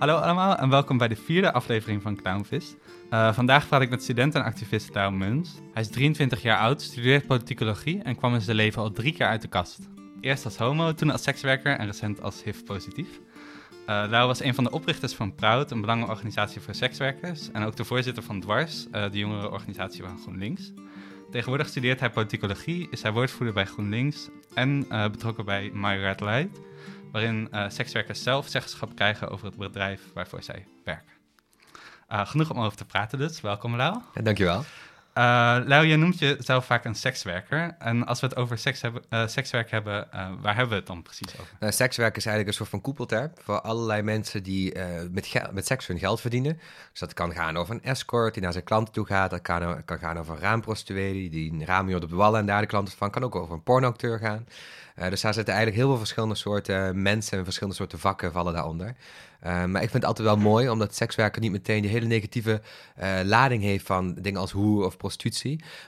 Hallo allemaal en welkom bij de vierde aflevering van Clownvis. Uh, vandaag praat ik met student en activist Lau Muns. Hij is 23 jaar oud, studeert politicologie en kwam in zijn leven al drie keer uit de kast. Eerst als homo, toen als sekswerker en recent als HIV-positief. Uh, was een van de oprichters van Proud, een belangenorganisatie voor sekswerkers. En ook de voorzitter van Dwars, uh, de jongere organisatie van GroenLinks. Tegenwoordig studeert hij politicologie, is hij woordvoerder bij GroenLinks en betrokken bij My Red Light, waarin uh, sekswerkers zelf zeggenschap krijgen over het bedrijf waarvoor zij werken. Uh, genoeg om over te praten dus. Welkom Lau. Ja, dankjewel. Uh, Lau, je noemt jezelf vaak een sekswerker. En als we het over seks hebben, uh, sekswerk hebben, uh, waar hebben we het dan precies over? Nou, sekswerk is eigenlijk een soort van koepelterm voor allerlei mensen die met, met seks hun geld verdienen. Dus dat kan gaan over een escort die naar zijn klanten toe gaat. Dat kan, kan gaan over een raamprostituee die een raam op de wallen en daar de klanten van. kan ook over een pornoacteur gaan. dus daar zitten eigenlijk heel veel verschillende soorten mensen en verschillende soorten vakken vallen daaronder. Uh, maar ik vind het altijd wel mooi, omdat sekswerken niet meteen die hele negatieve lading heeft van dingen als hoer of.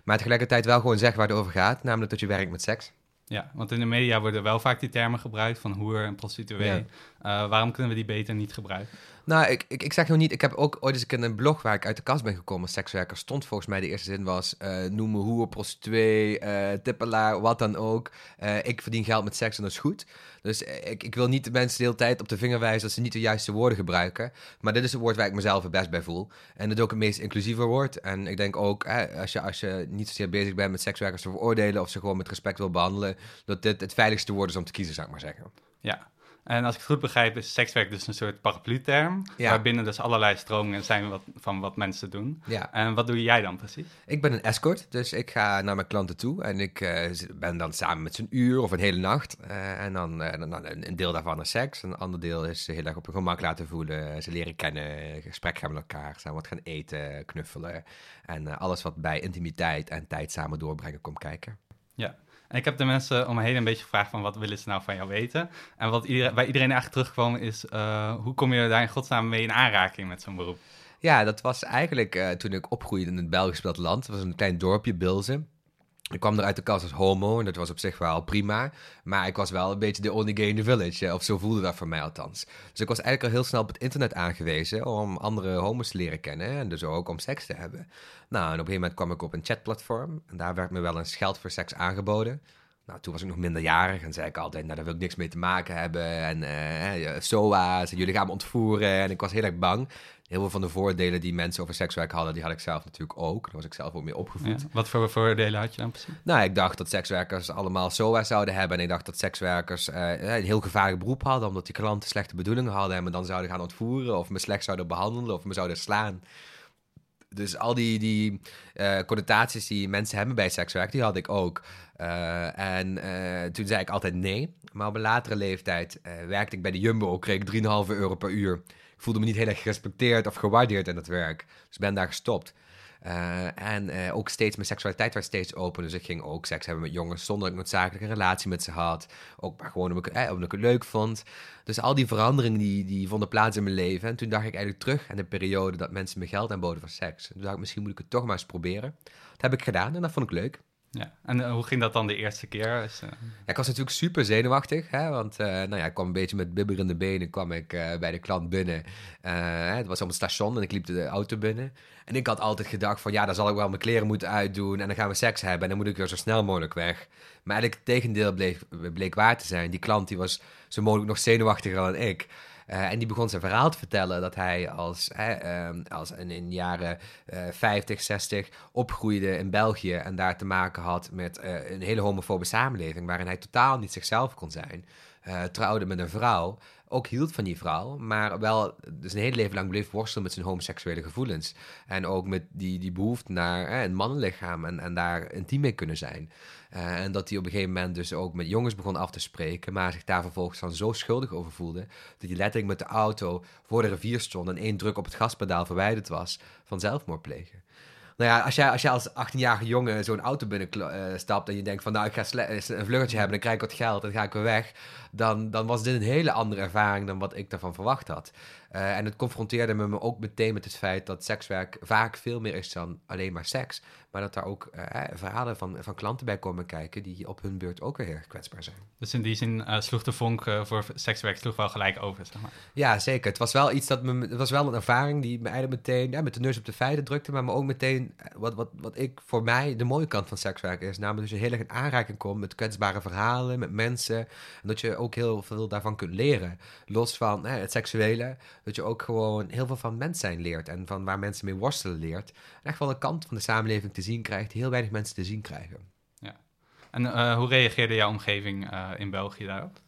Maar tegelijkertijd wel gewoon zegt waar het over gaat, namelijk dat je werkt met seks. Ja, want in de media worden wel vaak die termen gebruikt van hoer en prostituee. Ja. Uh, waarom kunnen we die beter niet gebruiken? Nou, ik, ik, ik zeg nog niet. Ik heb ook ooit eens in een blog waar ik uit de kast ben gekomen sekswerker. Stond volgens mij de eerste zin was: uh, noem me hoer, prostituee, uh, tippelaar, wat dan ook. Uh, ik verdien geld met seks en dat is goed. Dus ik, ik wil niet de mensen de hele tijd op de vinger wijzen dat ze niet de juiste woorden gebruiken. Maar dit is het woord waar ik mezelf het best bij voel. En het is ook het meest inclusieve woord. En ik denk ook, als, je, als je niet zozeer bezig bent met sekswerkers te veroordelen of ze gewoon met respect wil behandelen, dat dit het veiligste woord is om te kiezen, zou ik maar zeggen. Ja, en als ik het goed begrijp, is sekswerk dus een soort paraplu-term. Ja. Waarbinnen dus allerlei stromingen zijn wat, van wat mensen doen. Ja. En wat doe jij dan precies? Ik ben een escort, dus ik ga naar mijn klanten toe. En ik uh, ben dan samen met ze een uur of een hele nacht. Uh, en dan, uh, dan, een deel daarvan is seks. Een ander deel is heel erg op hun gemak laten voelen. Ze leren kennen, gesprek gaan met elkaar. Samen wat gaan eten, knuffelen. En alles wat bij intimiteit en tijd samen doorbrengen komt kijken. Ik heb de mensen om me heen een beetje gevraagd van wat willen ze nou van jou weten. En wat iedereen, bij iedereen eigenlijk teruggekomen is, uh, hoe kom je daar in godsnaam mee in aanraking met zo'n beroep? Ja, dat was eigenlijk uh, toen ik opgroeide in het Belgisch platteland. Het was een klein dorpje, Bilzen. Ik kwam er uit de kast als homo en dat was op zich wel prima. Maar ik was wel een beetje de only gay in the village. Of zo voelde dat voor mij althans. Dus ik was eigenlijk al heel snel op het internet aangewezen om andere homo's te leren kennen. En dus ook om seks te hebben. Nou, en op een gegeven moment kwam ik op een chatplatform. En daar werd me wel eens geld voor seks aangeboden. Nou, toen was ik nog minderjarig en zei ik altijd, nou, daar wil ik niks mee te maken hebben. En uh, SOA's, en jullie gaan me ontvoeren. En ik was heel erg bang. Heel veel van de voordelen die mensen over sekswerk hadden, die had ik zelf natuurlijk ook. Daar was ik zelf ook mee opgevoed. Ja, wat voor voordelen had je dan precies? Nou, ik dacht dat sekswerkers allemaal SOA zouden hebben. En ik dacht dat sekswerkers uh, een heel gevaarlijk beroep hadden, omdat die klanten slechte bedoelingen hadden en me dan zouden gaan ontvoeren, of me slecht zouden behandelen, of me zouden slaan. Dus al die, die uh, connotaties die mensen hebben bij sekswerk, die had ik ook. Uh, en uh, toen zei ik altijd nee. Maar op een latere leeftijd werkte ik bij de Jumbo, kreeg ik 3,5 euro per uur. Ik voelde me niet heel erg gerespecteerd of gewaardeerd in het werk. Dus ben daar gestopt. En ook steeds, mijn seksualiteit werd steeds open. Dus ik ging ook seks hebben met jongens zonder dat ik noodzakelijk een relatie met ze had. Ook maar gewoon omdat ik, eh, omdat ik het leuk vond. Dus al die veranderingen die, die vonden plaats in mijn leven. En toen dacht ik eigenlijk terug aan de periode dat mensen me geld aanboden voor seks. En toen dacht ik, misschien moet ik het toch maar eens proberen. Dat heb ik gedaan en dat vond ik leuk. Ja, en uh, hoe ging dat dan de eerste keer? Uh... ja, ik was natuurlijk super zenuwachtig, hè, want uh, nou ja, ik kwam een beetje met bibberende benen kwam ik bij de klant binnen. het was op het station en ik liep de auto binnen. En ik had altijd gedacht van, ja, dan zal ik wel mijn kleren moeten uitdoen en dan gaan we seks hebben en dan moet ik weer zo snel mogelijk weg. Maar eigenlijk het tegendeel bleek, bleek waar te zijn. Die klant die was zo mogelijk nog zenuwachtiger dan ik. Uh, en die begon zijn verhaal te vertellen dat hij als, uh, als in, de jaren uh, 50, 60 opgroeide in België en daar te maken had met eh, een hele homofobe samenleving waarin hij totaal niet zichzelf kon zijn. Eh, trouwde met een vrouw, ook hield van die vrouw, maar wel dus een hele leven lang bleef worstelen met zijn homoseksuele gevoelens. En ook met die, die behoefte naar een mannenlichaam en, en daar intiem mee kunnen zijn. Uh, en dat hij op een gegeven moment dus ook met jongens begon af te spreken, maar zich daar vervolgens dan zo schuldig over voelde, dat hij letterlijk met de auto voor de rivier stond en één druk op het gaspedaal verwijderd was van zelfmoord plegen. Nou ja, als jij als, jij als 18-jarige jongen zo'n auto binnenstapt en je denkt van nou, ik ga een vluchtje hebben, dan krijg ik wat geld en dan ga ik weer weg. Dan, dan was dit een hele andere ervaring dan wat ik daarvan verwacht had. Uh, en het confronteerde me ook meteen met het feit dat sekswerk vaak veel meer is dan alleen maar seks. Maar dat daar ook uh, verhalen van, van klanten bij komen kijken die op hun beurt ook weer heel kwetsbaar zijn. Dus in die zin uh, sloeg de vonk voor sekswerk sloeg wel gelijk over, zeg maar. Ja, zeker. Het was wel iets dat me, het was wel een ervaring die me eigenlijk meteen ja, met de neus op de feiten drukte, maar me ook meteen wat, wat, wat ik voor mij de mooie kant van sekswerk is. Namelijk dat je heel erg in aanraking komt met kwetsbare verhalen, met mensen. En dat je ook heel veel daarvan kunt leren. Los van het seksuele, dat je ook gewoon heel veel van mens zijn leert en van waar mensen mee worstelen leert. En echt wel een kant van de samenleving te zien krijgt die heel weinig mensen te zien krijgen. Ja. En uh, hoe reageerde jouw omgeving uh, in België daarop?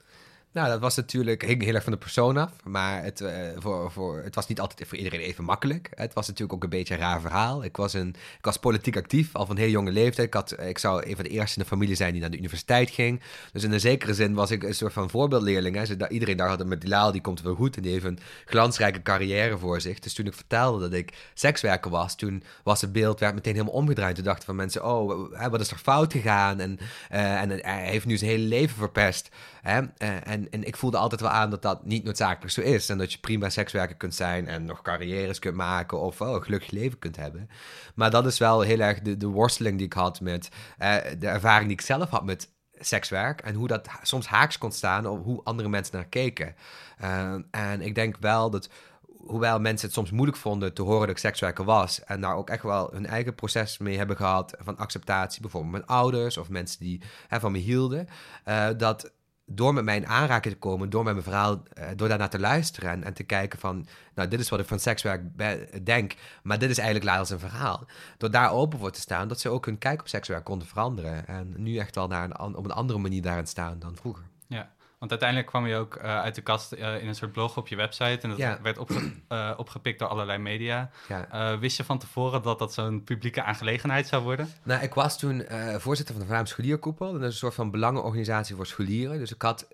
Nou, dat was natuurlijk, hing heel erg van de persoon af. Maar het, uh, voor, voor, het was niet altijd voor iedereen even makkelijk. Het was natuurlijk ook een beetje een raar verhaal. Ik was, een, ik was politiek actief, al van heel jonge leeftijd. Ik, had, ik zou een van de eerste in de familie zijn die naar de universiteit ging. Dus in een zekere zin was ik een soort van voorbeeldleerling. Hè. Iedereen dacht dat met Dilal, die komt wel goed. En die heeft een glansrijke carrière voor zich. Dus toen ik vertelde dat ik sekswerker was, toen was het beeld werd meteen helemaal omgedraaid. Toen dachten van mensen, oh, wat is er fout gegaan? En, uh, en hij heeft nu zijn hele leven verpest. Hè? Uh, en ik voelde altijd wel aan dat dat niet noodzakelijk zo is. En dat je prima sekswerker kunt zijn en nog carrières kunt maken of wel een gelukkig leven kunt hebben. Maar dat is wel heel erg de, de worsteling die ik had met eh, de ervaring die ik zelf had met sekswerk en hoe dat soms haaks kon staan op hoe andere mensen naar keken. Uh, en ik denk wel dat hoewel mensen het soms moeilijk vonden te horen dat ik sekswerker was en daar ook echt wel hun eigen proces mee hebben gehad van acceptatie, bijvoorbeeld mijn ouders of mensen die van me hielden, uh, dat door met mij in aanraking te komen, door met mijn verhaal, uh, door daarnaar te luisteren en, en, te kijken van, nou, dit is wat ik van sekswerk denk, maar dit is eigenlijk als een verhaal. Door daar open voor te staan, dat ze ook hun kijk op sekswerk konden veranderen. En nu echt wel naar een, op een andere manier daarin staan dan vroeger. Ja. Want uiteindelijk kwam je ook uh, uit de kast uh, in een soort blog op je website. En dat ja. werd opge uh, opgepikt door allerlei media. Ja. wist je van tevoren dat dat zo'n publieke aangelegenheid zou worden? Nou, ik was toen voorzitter van de Vlaamse Scholierkoepel. Dat is een soort van belangenorganisatie voor scholieren. Dus ik had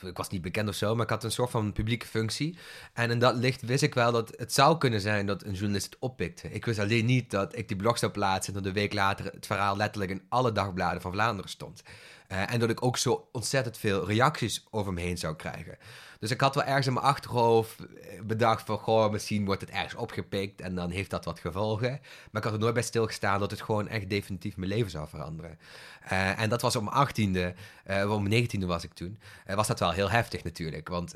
ik was niet bekend of zo, maar ik had een soort van publieke functie. En in dat licht wist ik wel dat het zou kunnen zijn dat een journalist het oppikte. Ik wist alleen niet dat ik die blog zou plaatsen en dat een week later het verhaal letterlijk in alle dagbladen van Vlaanderen stond. Uh, en dat ik ook zo ontzettend veel reacties over me heen zou krijgen. Dus ik had wel ergens in mijn achterhoofd eh, bedacht van, goh, misschien wordt het ergens opgepikt en dan heeft dat wat gevolgen. Maar ik had er nooit bij stilgestaan dat het gewoon echt definitief mijn leven zou veranderen. Uh, en dat was op mijn achttiende, uh, op mijn negentiende was ik toen, was dat wel heel heftig natuurlijk. Want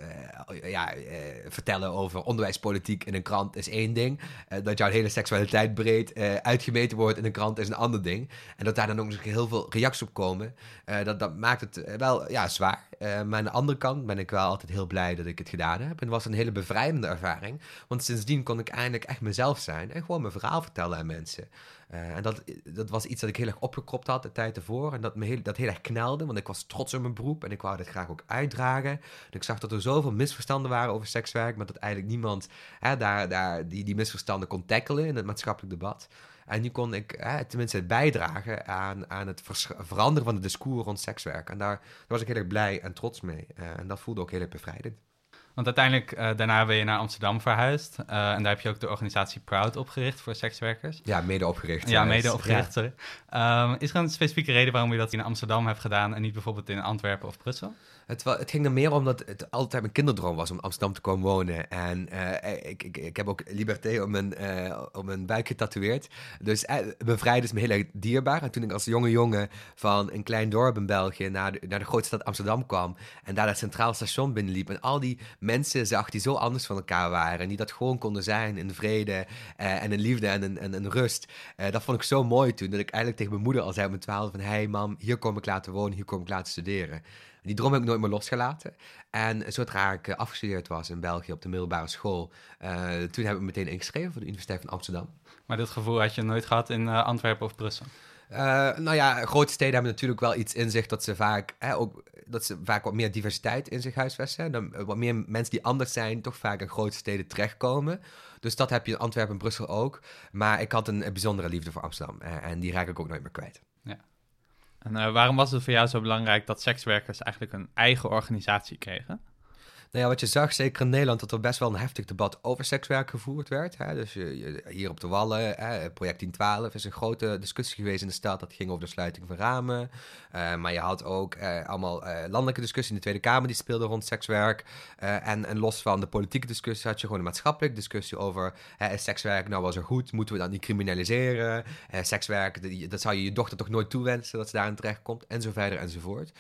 ja, vertellen over onderwijspolitiek in een krant is één ding. dat jouw hele seksualiteit breed uitgemeten wordt in een krant is een ander ding. En dat daar dan ook heel veel reacties op komen, dat, dat maakt het wel ja, zwaar. maar aan de andere kant ben ik wel altijd heel blij dat ik het gedaan heb. En was een hele bevrijdende ervaring. Want sindsdien kon ik eindelijk echt mezelf zijn en gewoon mijn verhaal vertellen aan mensen. Uh, en dat, dat was iets dat ik heel erg opgekropt had de tijd ervoor. En dat me heel, dat heel erg knelde, want ik was trots op mijn beroep en ik wou dat graag ook uitdragen. En ik zag dat er zoveel misverstanden waren over sekswerk, maar dat eigenlijk niemand hè, daar, daar die, die misverstanden kon tackelen in het maatschappelijk debat. En nu kon ik hè, tenminste bijdragen aan, aan het veranderen van het discours rond sekswerk. En daar, daar was ik heel erg blij en trots mee. Uh, en dat voelde ook heel erg bevrijdend. Want uiteindelijk, uh, daarna ben je naar Amsterdam verhuisd. Uh, en daar heb je ook de organisatie Proud opgericht voor sekswerkers. Ja, mede opgericht. Ja, mede opgericht, ja. sorry. Um, is er een specifieke reden waarom je dat in Amsterdam hebt gedaan en niet bijvoorbeeld in Antwerpen of Brussel? Het, het, ging er meer om dat het altijd mijn kinderdroom was om Amsterdam te komen wonen. En uh, ik, ik, ik, heb ook Liberté op mijn, mijn buik getatoeëerd. Dus uh, bevrijd is me heel erg dierbaar. En toen ik als jonge jongen van een klein dorp in België naar de, naar de grote stad Amsterdam kwam... en daar het Centraal Station binnenliep... en al die mensen zag die zo anders van elkaar waren... en die dat gewoon konden zijn in vrede en in liefde en in, rust. dat vond ik zo mooi toen, dat ik eigenlijk tegen mijn moeder al zei op mijn twaalf... van, hey mam, hier kom ik laten wonen, hier kom ik laten studeren... Die droom heb ik nooit meer losgelaten. En zodra ik eh, afgestudeerd was in België op de middelbare school, uh, toen heb ik meteen ingeschreven voor de Universiteit van Amsterdam. Maar dit gevoel had je nooit gehad in uh, Antwerpen of Brussel? Uh, nou ja, grote steden hebben natuurlijk wel iets in zich dat ze vaak, hè, ook, dat ze vaak wat meer diversiteit in zich huisvesten. Dan, wat meer mensen die anders zijn, toch vaak in grote steden terechtkomen. Dus dat heb je in Antwerpen en Brussel ook. Maar ik had een, een bijzondere liefde voor Amsterdam en die raak ik ook nooit meer kwijt. En uh, waarom was het voor jou zo belangrijk dat sekswerkers eigenlijk een eigen organisatie kregen? Nou ja, wat je zag, zeker in Nederland, dat er best wel een heftig debat over sekswerk gevoerd werd. Hè? Dus hier op de Wallen, hè, project 1012 is een grote discussie geweest in de stad. Dat ging over de sluiting van ramen. Uh, maar je had ook uh, allemaal uh, landelijke discussie in de Tweede Kamer die speelde rond sekswerk. en, en los van de politieke discussie had je gewoon een maatschappelijke discussie over... Is sekswerk nou wel zo goed? Moeten we dat niet criminaliseren? sekswerk, dat zou je je dochter toch nooit toewensen dat ze daarin terecht komt? En zo verder enzovoort.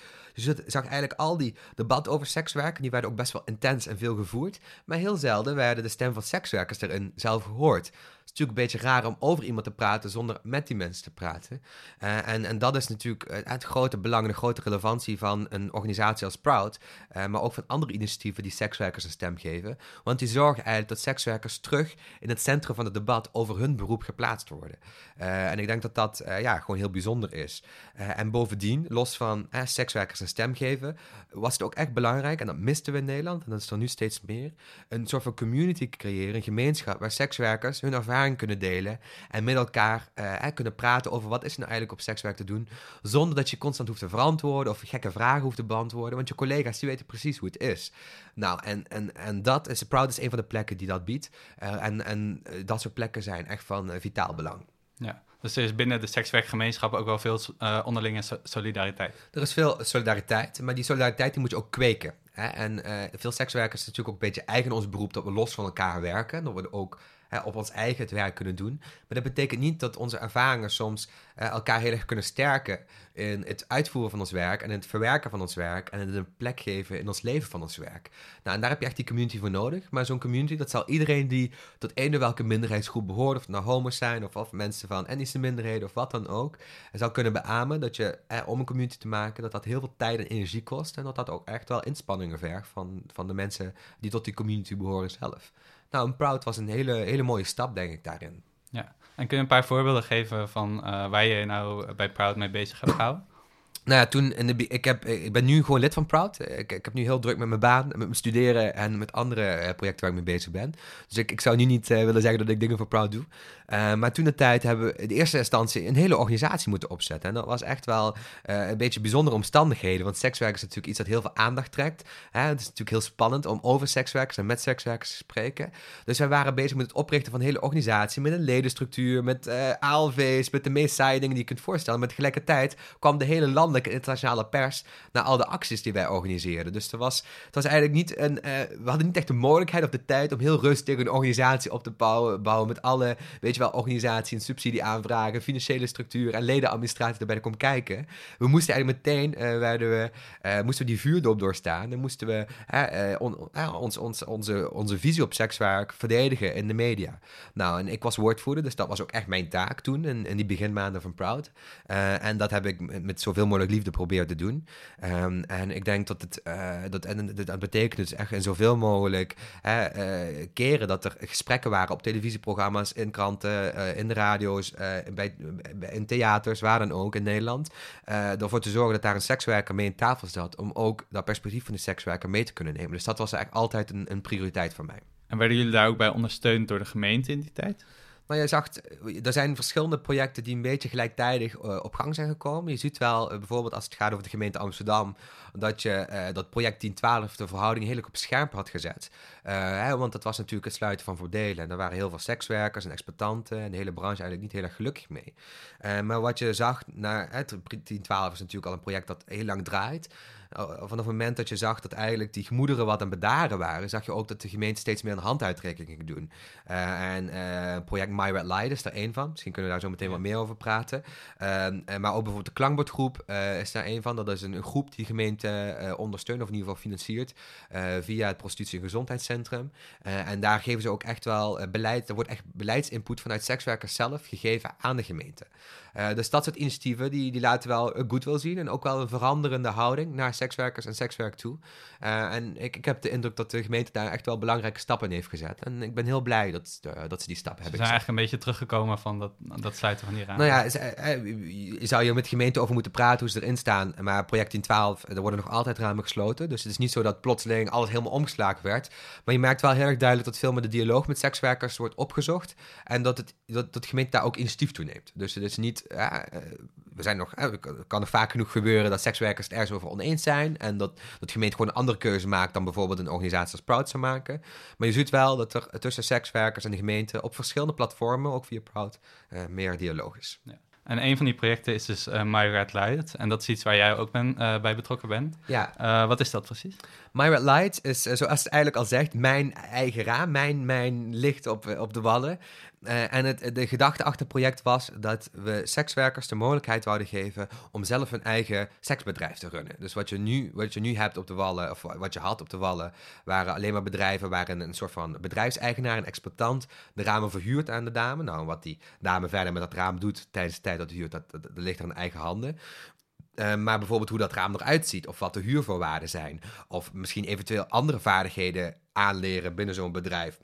Dus je zag eigenlijk al die debatten over sekswerk, die werden ook best wel intens en veel gevoerd. Maar heel zelden werden de stem van sekswerkers erin zelf gehoord is natuurlijk een beetje raar om over iemand te praten zonder met die mensen te praten. Uh, en, en dat is natuurlijk eh, het grote belang, de grote relevantie van een organisatie als Proud, uh, maar ook van andere initiatieven die sekswerkers een stem geven. Want die zorgen eigenlijk dat sekswerkers terug in het centrum van het debat over hun beroep geplaatst worden. en ik denk dat dat ja, gewoon heel bijzonder is. en bovendien, los van sekswerkers een stem geven, was het ook echt belangrijk, en dat misten we in Nederland, en dat is er nu steeds meer, een soort van community creëren, een gemeenschap waar sekswerkers hun ervaring kunnen delen en met elkaar uh, kunnen praten over wat is er nou eigenlijk op sekswerk te doen, zonder dat je constant hoeft te verantwoorden of gekke vragen hoeft te beantwoorden, want je collega's die weten precies hoe het is. Nou, en, en, en dat is, Proud is een van de plekken die dat biedt. Uh, en en uh, dat soort plekken zijn echt van vitaal belang. Ja. Dus er is binnen de sekswerkgemeenschap ook wel veel uh, onderlinge solidariteit. Er is veel solidariteit, maar die solidariteit die moet je ook kweken. Hè? En uh, veel sekswerkers is natuurlijk ook een beetje eigen ons beroep dat we los van elkaar werken. Dat we ook op ons eigen werk kunnen doen. Maar dat betekent niet dat onze ervaringen soms uh, elkaar heel erg kunnen sterken in het uitvoeren van ons werk en in het verwerken van ons werk en in een plek geven in ons leven van ons werk. Nou, en daar heb je echt die community voor nodig. Maar zo'n community, dat zal iedereen die tot een of welke minderheidsgroep behoort, of het nou homo's zijn of, of mensen van etnische minderheden of wat dan ook, zal kunnen beamen dat je, om een community te maken, dat dat heel veel tijd en energie kost en dat dat ook echt wel inspanningen vergt van, van de mensen die tot die community behoren zelf. Nou, een Proud was een hele, hele mooie stap, denk ik, daarin. Ja, en kun je een paar voorbeelden geven van uh, waar je nou bij Proud mee bezig hebt gehouden? Nou ja, toen in ik, heb, ik ben nu gewoon lid van Proud. Ik, ik heb nu heel druk met mijn baan, met mijn studeren en met andere uh, projecten waar ik mee bezig ben. Dus ik, ik zou nu niet uh, willen zeggen dat ik dingen voor Proud doe. Uh, maar toen de tijd hebben we in de eerste instantie een hele organisatie moeten opzetten. En dat was echt wel een beetje bijzondere omstandigheden. Want sekswerk is natuurlijk iets dat heel veel aandacht trekt. Hè? Het is natuurlijk heel spannend om over sekswerkers en met sekswerkers te spreken. Dus wij waren bezig met het oprichten van een hele organisatie. Met een ledenstructuur, met ALV's, met de meest saaie dingen die je kunt voorstellen. Maar tegelijkertijd kwam de hele landelijke internationale pers naar al de acties die wij organiseerden. Dus er was, het was eigenlijk niet een. Uh, we hadden niet echt de mogelijkheid of de tijd om heel rustig een organisatie op te bouwen, bouwen met alle, weet je wel, organisatie en subsidieaanvragen, financiële structuur en ledenadministratie erbij komen kijken. We moesten eigenlijk meteen, uh, we, uh, moesten we die vuurdoop doorstaan en moesten we on, ons, ons, onze, onze visie op sekswerk verdedigen in de media. Nou, en ik was woordvoerder, dus dat was ook echt mijn taak toen, in, in die beginmaanden van Proud. en dat heb ik met zoveel mogelijk liefde probeer te doen. Um, en ik denk dat het, uh, dat, en dat betekent dus echt in zoveel mogelijk uh, keren dat er gesprekken waren op televisieprogramma's, in kranten, uh, in de radio's, bij, in theaters, waar dan ook in Nederland. ervoor te zorgen dat daar een sekswerker mee in tafel zat, om ook dat perspectief van de sekswerker mee te kunnen nemen. Dus dat was eigenlijk altijd een, een prioriteit voor mij. En werden jullie daar ook bij ondersteund door de gemeente in die tijd? Maar je zag, er zijn verschillende projecten die een beetje gelijktijdig uh, op gang zijn gekomen. Je ziet wel, uh, bijvoorbeeld als het gaat over de gemeente Amsterdam, dat je dat project 1012 de verhouding heel op scherp had gezet. Hè, want dat was natuurlijk het sluiten van voordelen. En er waren heel veel sekswerkers en exploitanten en de hele branche eigenlijk niet heel erg gelukkig mee. maar wat je zag, hè, 1012 is natuurlijk al een project dat heel lang draait. Vanaf het moment dat je zag dat eigenlijk die gemoederen wat aan bedaren waren, zag je ook dat de gemeente steeds meer een handuitrekening ging doen. Uh, en uh, project My Red Light is daar één van. Misschien kunnen we daar zo meteen wat meer over praten. Uh, maar ook bijvoorbeeld de klankbordgroep is daar één van. Dat is een, een groep die gemeente ondersteunt, of in ieder geval financiert, via het Prostitutie- en Gezondheidscentrum. en daar geven ze ook echt wel beleid, er wordt echt beleidsinput vanuit sekswerkers zelf gegeven aan de gemeente. Dus dat soort initiatieven, die, die laten wel goed wil zien en ook wel een veranderende houding naar sekswerkers en sekswerk toe. Uh, en ik, ik heb de indruk dat de gemeente daar echt wel belangrijke stappen in heeft gezet. En ik ben heel blij dat, uh, dat ze die stap hebben Ze zijn eigenlijk een beetje teruggekomen van dat, dat sluiten van die raam. Nou ja, je zou je met de gemeente over moeten praten hoe ze erin staan. Maar project in 12, er worden nog altijd ramen gesloten. Dus het is niet zo dat plotseling alles helemaal omgeslagen werd. Maar je merkt wel heel erg duidelijk dat veel met de dialoog met sekswerkers wordt opgezocht. En dat, het, dat, dat de gemeente daar ook initiatief toe neemt. Dus het is niet... Uh, we zijn nog, het kan nog vaak genoeg gebeuren dat sekswerkers het ergens over oneens zijn. En dat, dat de gemeente gewoon een andere keuze maakt dan bijvoorbeeld een organisatie als Proud zou maken. Maar je ziet wel dat er tussen sekswerkers en de gemeente op verschillende platformen, ook via Proud, uh, meer dialoog is. Ja. En een van die projecten is dus uh, My Red Light. En dat is iets waar jij ook ben, uh, bij betrokken bent. Ja. Uh, wat is dat precies? My Red Light is, zoals het eigenlijk al zegt, mijn eigen raam, mijn, mijn licht op, op de wallen. Uh, en het, de gedachte achter het project was dat we sekswerkers de mogelijkheid wouden geven om zelf hun eigen seksbedrijf te runnen. Dus wat je nu, wat je nu hebt op de wallen, of wat je had op de wallen, waren alleen maar bedrijven waarin een soort van bedrijfseigenaar, een exploitant, de ramen verhuurt aan de dame. Nou, wat die dame verder met dat raam doet tijdens de tijd dat huurt, dat, dat, dat ligt in eigen handen. Uh, maar bijvoorbeeld hoe dat raam eruit ziet, of wat de huurvoorwaarden zijn, of misschien eventueel andere vaardigheden aanleren binnen zo'n bedrijf.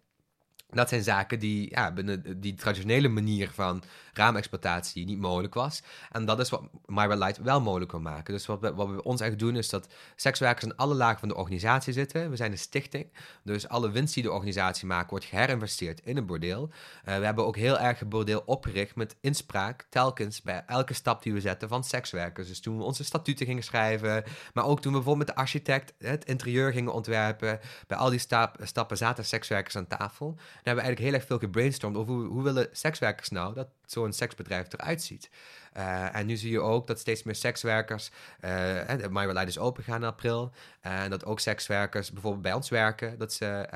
Dat zijn zaken die ja, binnen die traditionele manier van raamexploitatie niet mogelijk was. En dat is wat MyRed Light wel mogelijk kan maken. Dus wat we, wat we ons echt doen is dat sekswerkers in alle lagen van de organisatie zitten. We zijn een stichting, dus alle winst die de organisatie maakt wordt geherinvesteerd in een bordeel. Uh, we hebben ook heel erg het bordeel opgericht met inspraak telkens bij elke stap die we zetten van sekswerkers. Dus toen we onze statuten gingen schrijven, maar ook toen we bijvoorbeeld met de architect het interieur gingen ontwerpen. Bij al die stap, stappen zaten sekswerkers aan tafel. Hebben we eigenlijk heel erg veel gebrainstormd over hoe, hoe willen sekswerkers nou dat zo'n seksbedrijf eruit ziet. Uh, en nu zie je ook dat steeds meer sekswerkers, uh, de My is open gaan in april, en dat ook sekswerkers bijvoorbeeld bij ons werken, dat ze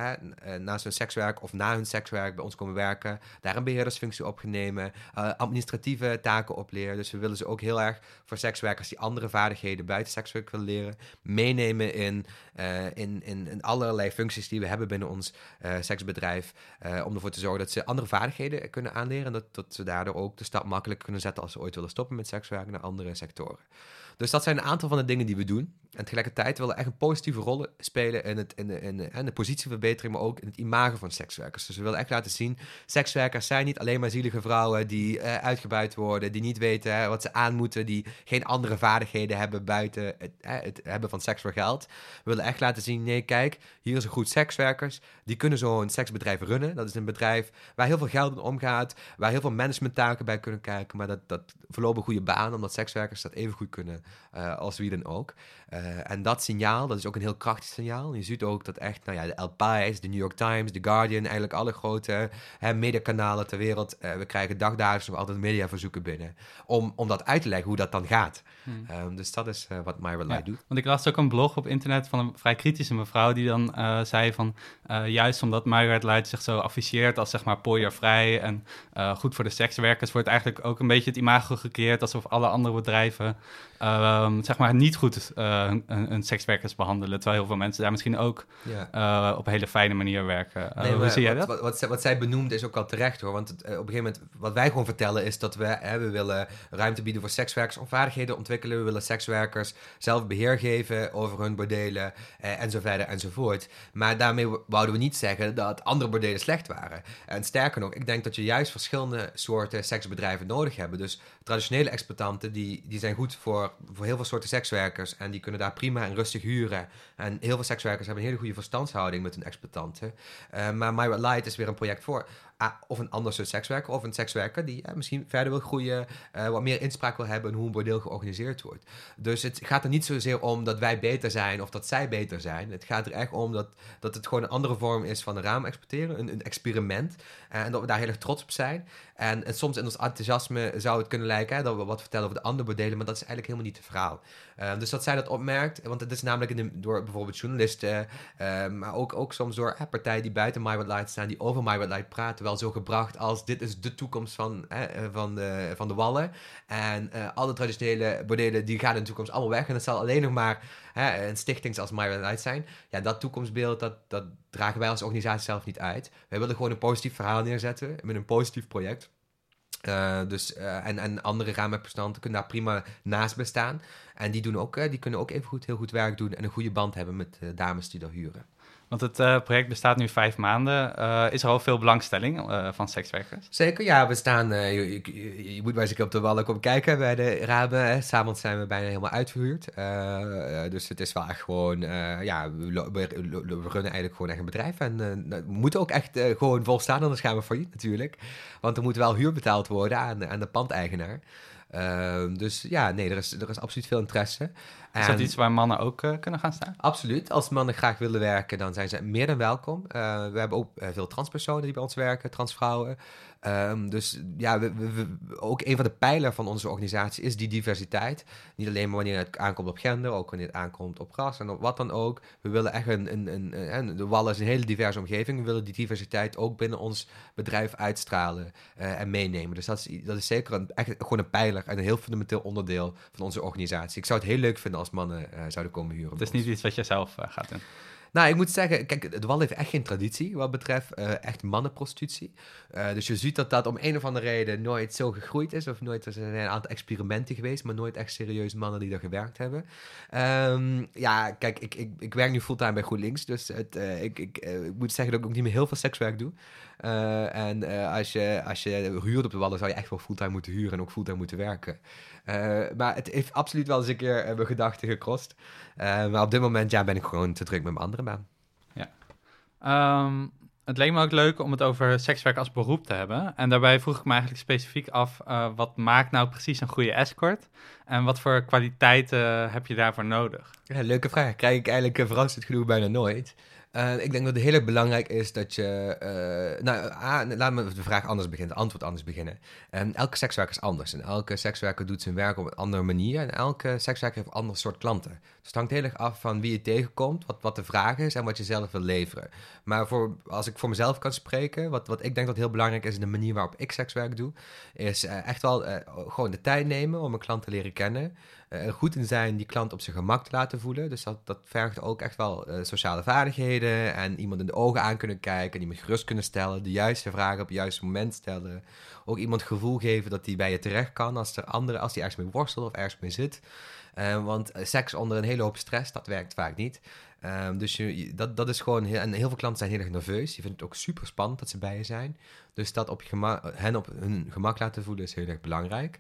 naast hun sekswerk of na hun sekswerk bij ons komen werken, daar een beheerdersfunctie op administratieve taken opleren. Dus we willen ze ook heel erg voor sekswerkers die andere vaardigheden buiten sekswerk willen leren, meenemen in, in, in, in, allerlei functies die we hebben binnen ons seksbedrijf, om ervoor te zorgen dat ze andere vaardigheden kunnen aanleren en dat, dat ze daardoor ook de stap makkelijk kunnen zetten als ze ooit willen stoppen met sekswerk naar andere sectoren. Dus dat zijn een aantal van de dingen die we doen. En tegelijkertijd willen we echt een positieve rol spelen in, het, in, de, in, de, in de positieverbetering, maar ook in het imago van sekswerkers. Dus we willen echt laten zien, sekswerkers zijn niet alleen maar zielige vrouwen die uh, uitgebuit worden, die niet weten hè, wat ze aan moeten, die geen andere vaardigheden hebben buiten het, hè, het hebben van seks voor geld. We willen echt laten zien, nee kijk, hier is een goed sekswerkers, die kunnen zo'n seksbedrijf runnen. Dat is een bedrijf waar heel veel geld in omgaat, waar heel veel managementtaken bij kunnen kijken, maar dat, dat verlopen goede baan, omdat sekswerkers dat even goed kunnen uh, als wie dan ook. Uh, en dat signaal, dat is ook een heel krachtig signaal. Je ziet ook dat echt, nou ja, de El Pais, de New York Times, The Guardian, eigenlijk alle grote hè, mediakanalen ter wereld, uh, we krijgen dagdagelijks nog altijd mediaverzoeken binnen. Om, om dat uit te leggen hoe dat dan gaat. Hmm. Um, dus dat is wat My ja, doet. Want ik las ook een blog op internet van een vrij kritische mevrouw die dan zei van, juist omdat My Light zich zo afficheert als zeg maar pooiervrij en goed voor de sekswerkers, wordt eigenlijk ook een beetje het imago gecreëerd alsof alle andere bedrijven uh, zeg maar niet goed een, een, sekswerkers behandelen. Terwijl heel veel mensen daar misschien ook uh, op een hele fijne manier werken. Nee, hoe zie jij dat? Wat, wat, wat, zij benoemde is ook al terecht hoor. Want het, op een gegeven moment, wat wij gewoon vertellen is dat we, hè, we willen ruimte bieden voor sekswerkers om vaardigheden ontwikkelen. We willen sekswerkers zelf beheer geven over hun bordelen en zo verder enzovoort. Maar daarmee wouden we niet zeggen dat andere bordelen slecht waren. En sterker nog, ik denk dat je juist verschillende soorten seksbedrijven nodig hebt. Dus traditionele exploitanten, die, die zijn goed voor voor, heel veel soorten sekswerkers. En die kunnen daar prima en rustig huren. En heel veel sekswerkers hebben een hele goede verstandshouding met hun exploitanten. Uh, maar My Red Light is weer een project voor ah, of een ander soort sekswerker of een sekswerker die ja, misschien verder wil groeien, wat meer inspraak wil hebben in hoe een bordeel georganiseerd wordt. Dus het gaat er niet zozeer om dat wij beter zijn of dat zij beter zijn. Het gaat er echt om dat, dat het gewoon een andere vorm is van een raam exporteren, een, een experiment. En dat we daar heel erg trots op zijn. En, en, soms in ons enthousiasme zou het kunnen lijken hè, dat we wat vertellen over de andere bordelen, maar dat is eigenlijk helemaal niet het verhaal. Uh, dus dat zij dat opmerkt, want het is namelijk in de, door bijvoorbeeld journalisten, maar ook, ook soms door partijen die buiten My Light staan, die over My Light praten, wel zo gebracht als dit is de toekomst van, eh, van, de, van de wallen. En uh, alle traditionele bordelen die gaan in de toekomst allemaal weg. En het zal alleen nog maar een stichting als Myron Light zijn. Ja, dat toekomstbeeld, dat, dat dragen wij als organisatie zelf niet uit. Wij willen gewoon een positief verhaal neerzetten met een positief project. Uh, dus, uh, en, en andere raamrepresentanten kunnen daar prima naast bestaan. En die, doen ook, uh, die kunnen ook even goed, heel goed werk doen en een goede band hebben met dames die daar huren. Want het uh, project bestaat nu vijf maanden. Uh, is er al veel belangstelling uh, van sekswerkers? Zeker, ja. We staan, je, moet maar eens op de wallen komen kijken bij de ramen. S'avonds zijn we bijna helemaal uitverhuurd. dus het is wel echt gewoon, ja, we, runnen eigenlijk gewoon echt een bedrijf. En we moeten ook echt gewoon volstaan, anders gaan we failliet natuurlijk. Want er moet wel huur betaald worden aan, aan de pandeigenaar. Uh, dus ja, nee, er is, er is absoluut veel interesse. Is dat iets waar mannen ook eh, kunnen gaan staan? Absoluut. Als mannen graag willen werken, dan zijn ze meer dan welkom. Eh, we hebben ook eh, veel transpersonen die bij ons werken, transvrouwen. Ehm, dus ja, we, we- we- ook een van de pijlers van onze organisatie is die diversiteit. Niet alleen maar wanneer het aankomt op gender, ook wanneer het aankomt op ras en op wat dan ook. We willen echt een, een, een, een- de Wallen is een hele diverse omgeving. We willen die diversiteit ook binnen ons bedrijf uitstralen eh, en meenemen. Dus dat is, dat is zeker een, echt gewoon een pijler en een heel fundamenteel onderdeel van onze organisatie. Ik zou het heel leuk vinden als mannen eh, zouden komen huren. Het is niet iets wat je zelf eh, gaat doen. Nou, ik moet zeggen, kijk, de Wal heeft echt geen traditie wat betreft eh, echt mannenprostitutie. Eh, dus je ziet dat dat om een of andere reden nooit zo gegroeid is. Of nooit, er zijn een aantal experimenten geweest, maar nooit echt serieus mannen die daar gewerkt hebben. Ehm, ja, kijk, ik, ik, ik werk nu fulltime bij GroenLinks, dus het, eh, ik, ik, ik moet zeggen dat ik ook niet meer heel veel sekswerk doe. Eh, en eh, als, je, als je huurt op de Wallen, zou je echt wel fulltime moeten huren en ook fulltime moeten werken. Eh, maar het heeft absoluut wel eens een keer mijn gedachten. Eh, maar op dit moment ja, ben ik gewoon te druk met mijn andere baan. Ehm, het leek me ook leuk om het over sekswerk als beroep te hebben. En daarbij vroeg ik me eigenlijk specifiek af, wat maakt nou precies een goede escort? En wat voor kwaliteiten heb je daarvoor nodig? Ja, leuke vraag. Krijg ik eigenlijk verrassend genoeg bijna nooit. Eh, ik denk dat het heel erg belangrijk is dat je... eh, nou, A, laat me de vraag anders beginnen, het antwoord anders beginnen. En elke sekswerker is anders. En elke sekswerker doet zijn werk op een andere manier. En elke sekswerker heeft een ander soort klanten. Dus het hangt heel erg af van wie je tegenkomt, wat, wat de vraag is en wat je zelf wil leveren. Maar voor, als ik voor mezelf kan spreken, wat, wat ik denk dat heel belangrijk is in de manier waarop ik sekswerk doe, is eh, echt wel gewoon de tijd nemen om een klant te leren kennen. Eh, er goed in zijn die klant op zijn gemak te laten voelen. Dus dat, dat vergt ook echt wel eh, sociale vaardigheden en iemand in de ogen aan kunnen kijken, iemand gerust kunnen stellen, de juiste vragen op het juiste moment stellen. Ook iemand gevoel geven dat hij bij je terecht kan als er andere, als hij ergens mee worstelt of ergens mee zit. Uh, want seks onder een hele hoop stress, dat werkt vaak niet. Um, dus dat, dat is gewoon, heel, en heel veel klanten zijn heel erg nerveus. Je vindt het ook super spannend dat ze bij je zijn. Dus dat op gemak, hen op hun gemak laten voelen is heel erg belangrijk.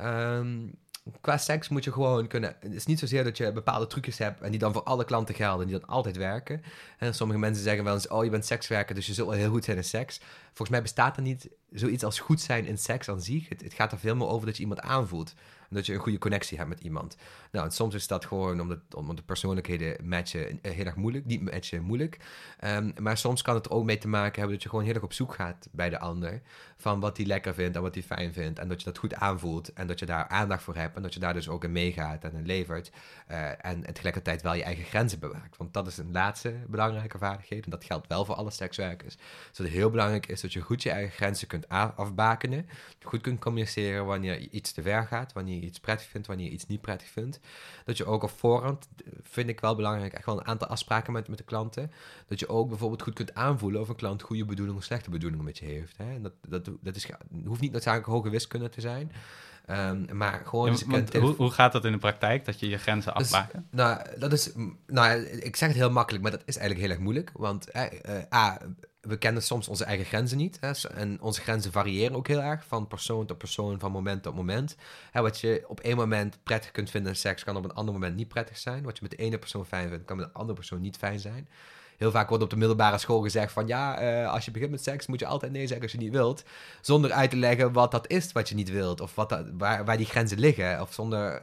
Um, qua seks moet je gewoon kunnen. Het is niet zozeer dat je bepaalde trucjes hebt en die dan voor alle klanten gelden, die dan altijd werken. En sommige mensen zeggen wel eens: Oh, je bent sekswerker, dus je zult wel heel goed zijn in seks. Volgens mij bestaat er niet zoiets als goed zijn in seks aan zich. Het, het gaat er veel meer over dat je iemand aanvoelt. Dat je een goede connectie hebt met iemand. Nou, en soms is dat gewoon omdat, omdat de persoonlijkheden matchen heel erg moeilijk. Niet matchen moeilijk. Um, maar soms kan het er ook mee te maken hebben dat je gewoon heel erg op zoek gaat bij de ander. Van wat hij lekker vindt en wat hij fijn vindt. En dat je dat goed aanvoelt. En dat je daar aandacht voor hebt. En dat je daar dus ook in meegaat en in levert. Uh, en, tegelijkertijd wel je eigen grenzen bewaakt. Want dat is een laatste belangrijke vaardigheid. En dat geldt wel voor alle sekswerkers. Dus het heel belangrijk is dat je goed je eigen grenzen kunt afbakenen. Goed kunt communiceren wanneer iets te ver gaat. Wanneer iets prettig vindt, wanneer je iets niet prettig vindt. Dat je ook op voorhand, vind ik wel belangrijk, echt wel een aantal afspraken met, met de klanten. Dat je ook bijvoorbeeld goed kunt aanvoelen of een klant goede bedoelingen of slechte bedoelingen met je heeft. Hè? Dat, dat, dat is, hoeft niet noodzakelijk hoge wiskunde te zijn. Um, maar gewoon... Ja, want hoe, hoe gaat dat in de praktijk, dat je je grenzen dus, afbaken? Nou, dat is... Nou, ik zeg het heel makkelijk, maar dat is eigenlijk heel erg moeilijk. Want uh, A, we kennen soms onze eigen grenzen niet. Hè, en onze grenzen variëren ook heel erg van persoon tot persoon, van moment tot moment. Hè, wat je op één moment prettig kunt vinden in seks, kan op een ander moment niet prettig zijn. Wat je met de ene persoon fijn vindt, kan met een andere persoon niet fijn zijn. Heel vaak wordt op de middelbare school gezegd van ja, uh, als je begint met seks moet je altijd nee zeggen als je niet wilt. Zonder uit te leggen wat dat is wat je niet wilt. Of wat waar, waar die grenzen liggen. Of zonder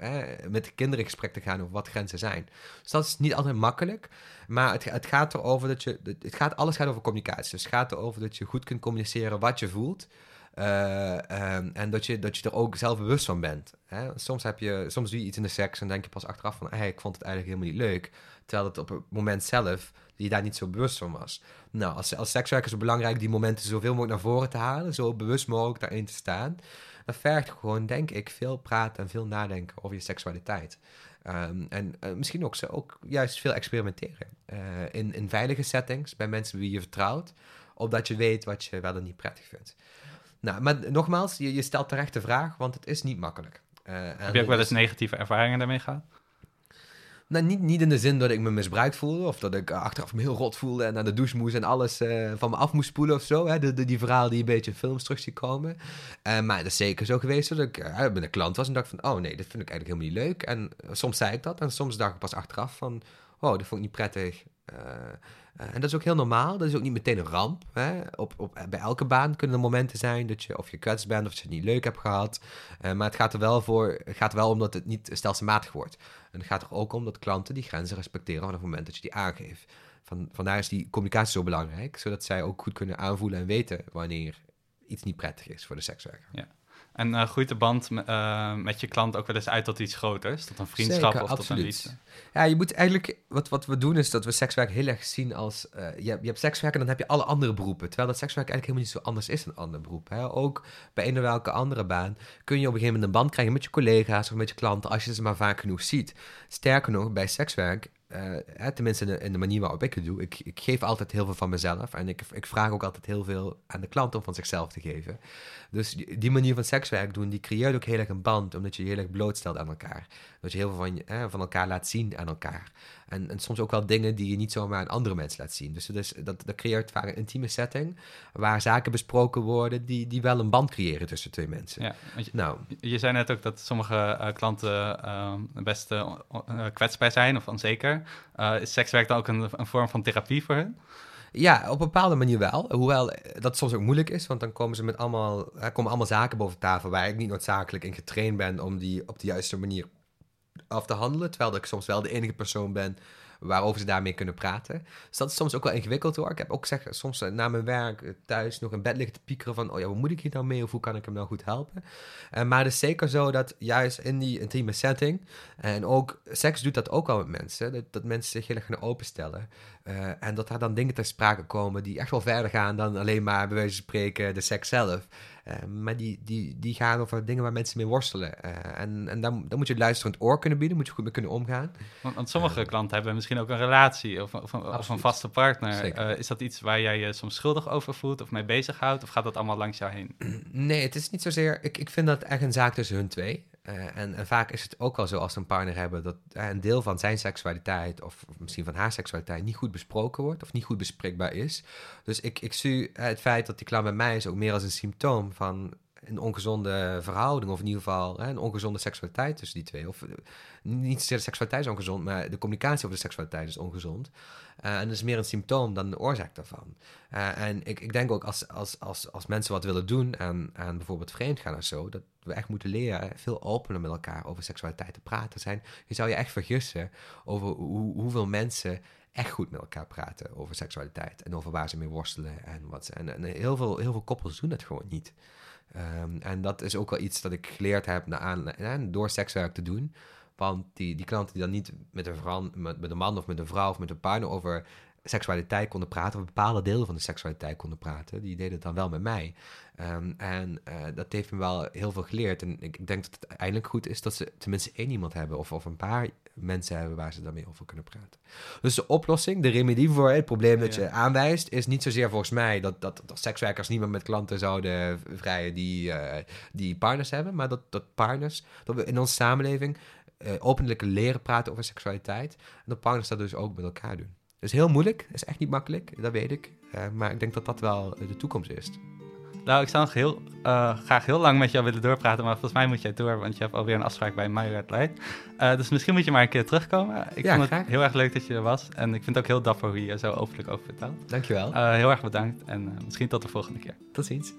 met de kinderen in gesprek te gaan over wat grenzen zijn. Dus dat is niet altijd makkelijk. Maar het, het gaat erover dat je. Het gaat, alles gaat over communicatie. Dus het gaat erover dat je goed kunt communiceren wat je voelt. Uh, um, en dat je, dat je er ook zelf bewust van bent. Hè? Soms, heb je, soms doe je iets in de seks en denk je pas achteraf van... Hey, ik vond het eigenlijk helemaal niet leuk. Terwijl het op het moment zelf je daar niet zo bewust van was. Nou, als, als sekswerker is het belangrijk die momenten zoveel mogelijk naar voren te halen. Zo bewust mogelijk daarin te staan. Dat vergt gewoon, denk ik, veel praten en veel nadenken over je seksualiteit. Um, en uh, misschien ook, ook juist veel experimenteren. Uh, in, in veilige settings, bij mensen wie je vertrouwt. Opdat je weet wat je wel en niet prettig vindt. Nou, maar nogmaals, je, je stelt terecht de vraag, want het is niet makkelijk. Uh, Heb je ook wel eens negatieve ervaringen daarmee gehad? Nou, niet, niet in de zin dat ik me misbruikt voelde. Of dat ik achteraf me heel rot voelde en naar de douche moest en alles uh, van me af moest spoelen of zo. Hè? De, de, die verhalen die een beetje in films terug zien komen. Uh, maar het is zeker zo geweest dat ik uh, met een klant was en dacht van... Oh nee, dat vind ik eigenlijk helemaal niet leuk. En soms zei ik dat en soms dacht ik pas achteraf van... Oh, dat vond ik niet prettig. En dat is ook heel normaal. Dat is ook niet meteen een ramp. Hè? Op, op, bij elke baan kunnen er momenten zijn dat je of je kwets bent of je het niet leuk hebt gehad. maar het gaat er wel voor, het gaat wel om dat het niet stelselmatig wordt. En het gaat er ook om dat klanten die grenzen respecteren vanaf het moment dat je die aangeeft. Van, vandaar is die communicatie zo belangrijk, zodat zij ook goed kunnen aanvoelen en weten wanneer iets niet prettig is voor de sekswerker. Ja. En uh, groeit de band uh, met je klant ook wel eens uit tot iets groters? Tot een vriendschap Zeker, of absoluut. tot een liefde? Ja, je moet eigenlijk... Wat, wat we doen is dat we sekswerk heel erg zien als... Uh, je, hebt, je hebt sekswerk en dan heb je alle andere beroepen. Terwijl dat sekswerk eigenlijk helemaal niet zo anders is dan andere beroepen. Hè? Ook bij een of welke andere baan kun je op een gegeven moment een band krijgen met je collega's of met je klanten als je ze maar vaak genoeg ziet. Sterker nog, bij sekswerk uh, tenminste in de, in de, manier waarop ik het doe, ik, ik, geef altijd heel veel van mezelf. En ik, ik, vraag ook altijd heel veel aan de klant om van zichzelf te geven. Dus die, die, manier van sekswerk doen, die creëert ook heel erg een band, omdat je je heel erg blootstelt aan elkaar. Dat je heel veel van, eh, van elkaar laat zien aan elkaar. En, en, soms ook wel dingen die je niet zomaar aan andere mensen laat zien. Dus, dat, dat creëert vaak een intieme setting, waar zaken besproken worden die, die wel een band creëren tussen twee mensen. Ja, je, nou, je zei net ook dat sommige uh, klanten uh, best uh, kwetsbaar zijn of onzeker. Is sekswerk dan ook een, vorm van therapie voor hen? Ja, op een bepaalde manier wel. Hoewel dat soms ook moeilijk is, want dan komen ze met allemaal, er komen allemaal zaken boven tafel waar ik niet noodzakelijk in getraind ben om die op de juiste manier af te handelen. Terwijl ik soms wel de enige persoon ben waarover ze daarmee kunnen praten. Dus dat is soms ook wel ingewikkeld hoor. Ik heb ook zeg, soms eh, na mijn werk eh, thuis nog in bed liggen te piekeren van... oh ja, wat moet ik hier nou mee of hoe kan ik hem nou goed helpen? Uh, maar het is zeker zo dat juist in die intieme setting... en ook seks doet dat ook al met mensen... dat, dat mensen zich heel erg gaan openstellen. Uh, en dat daar dan dingen ter sprake komen die echt wel verder gaan... dan alleen maar bij wijze van spreken de seks zelf... Uh, maar die, die, die gaan over dingen waar mensen mee worstelen. Uh, en en dan, dan moet je het luisterend oor kunnen bieden, moet je goed mee kunnen omgaan. Want, want sommige klanten hebben misschien ook een relatie of, of, of een vaste partner. Is dat iets waar jij je soms schuldig over voelt of mee bezighoudt? Of gaat dat allemaal langs jou heen? Nee, het is niet zozeer... Ik, ik vind dat echt een zaak tussen hun twee. Uh, en, en, vaak is het ook wel zo als ze een partner hebben dat uh, een deel van zijn seksualiteit of, misschien van haar seksualiteit niet goed besproken wordt of niet goed bespreekbaar is. Dus ik, ik zie het feit dat die klant bij mij is ook meer als een symptoom van een ongezonde verhouding, of in ieder geval een ongezonde seksualiteit tussen die twee. Of niet zozeer de seksualiteit is ongezond, maar de communicatie over de seksualiteit is ongezond. En dat is meer een symptoom dan de oorzaak daarvan. En ik, ik denk ook als, als, als, als mensen wat willen doen aan, aan bijvoorbeeld vreemdgaan of zo, dat we echt moeten leren veel opener met elkaar over seksualiteit te praten zijn. Je zou je echt vergissen over hoe, hoeveel mensen echt goed met elkaar praten over seksualiteit en over waar ze mee worstelen en wat. En, en heel, veel, heel veel koppels doen dat gewoon niet. Um, en dat is ook wel iets dat ik geleerd heb na aan, door sekswerk te doen. Want die, die klanten die dan niet met een, vrouw, met, met een man of met een vrouw of met een partner over seksualiteit konden praten, of bepaalde delen van de seksualiteit konden praten, die deden het dan wel met mij. Um, en uh, dat heeft me wel heel veel geleerd. En ik, ik, denk dat het eindelijk goed is dat ze tenminste één iemand hebben, of, of een paar mensen hebben waar ze daarmee over kunnen praten. Dus de oplossing, de remedie voor het probleem dat je aanwijst, is niet zozeer volgens mij dat, dat, dat sekswerkers niet meer met klanten zouden vrijen die, uh, die partners hebben, maar dat, dat partners, dat we in onze samenleving uh, openlijk leren praten over seksualiteit. En dat partners dat dus ook met elkaar doen. Dat is heel moeilijk, dat is echt niet makkelijk, dat weet ik. Uh, maar ik denk dat dat wel de toekomst is. Nou, ik zou nog heel, uh, graag heel lang met jou willen doorpraten, maar volgens mij moet jij door, want je hebt alweer een afspraak bij My Red Light. Uh, dus misschien moet je maar een keer terugkomen. Ik ja, vond graag. het heel erg leuk dat je er was en ik vind het ook heel dapper hoe je zo openlijk over vertelt. Dankjewel. Uh, heel erg bedankt en misschien tot de volgende keer. Tot ziens.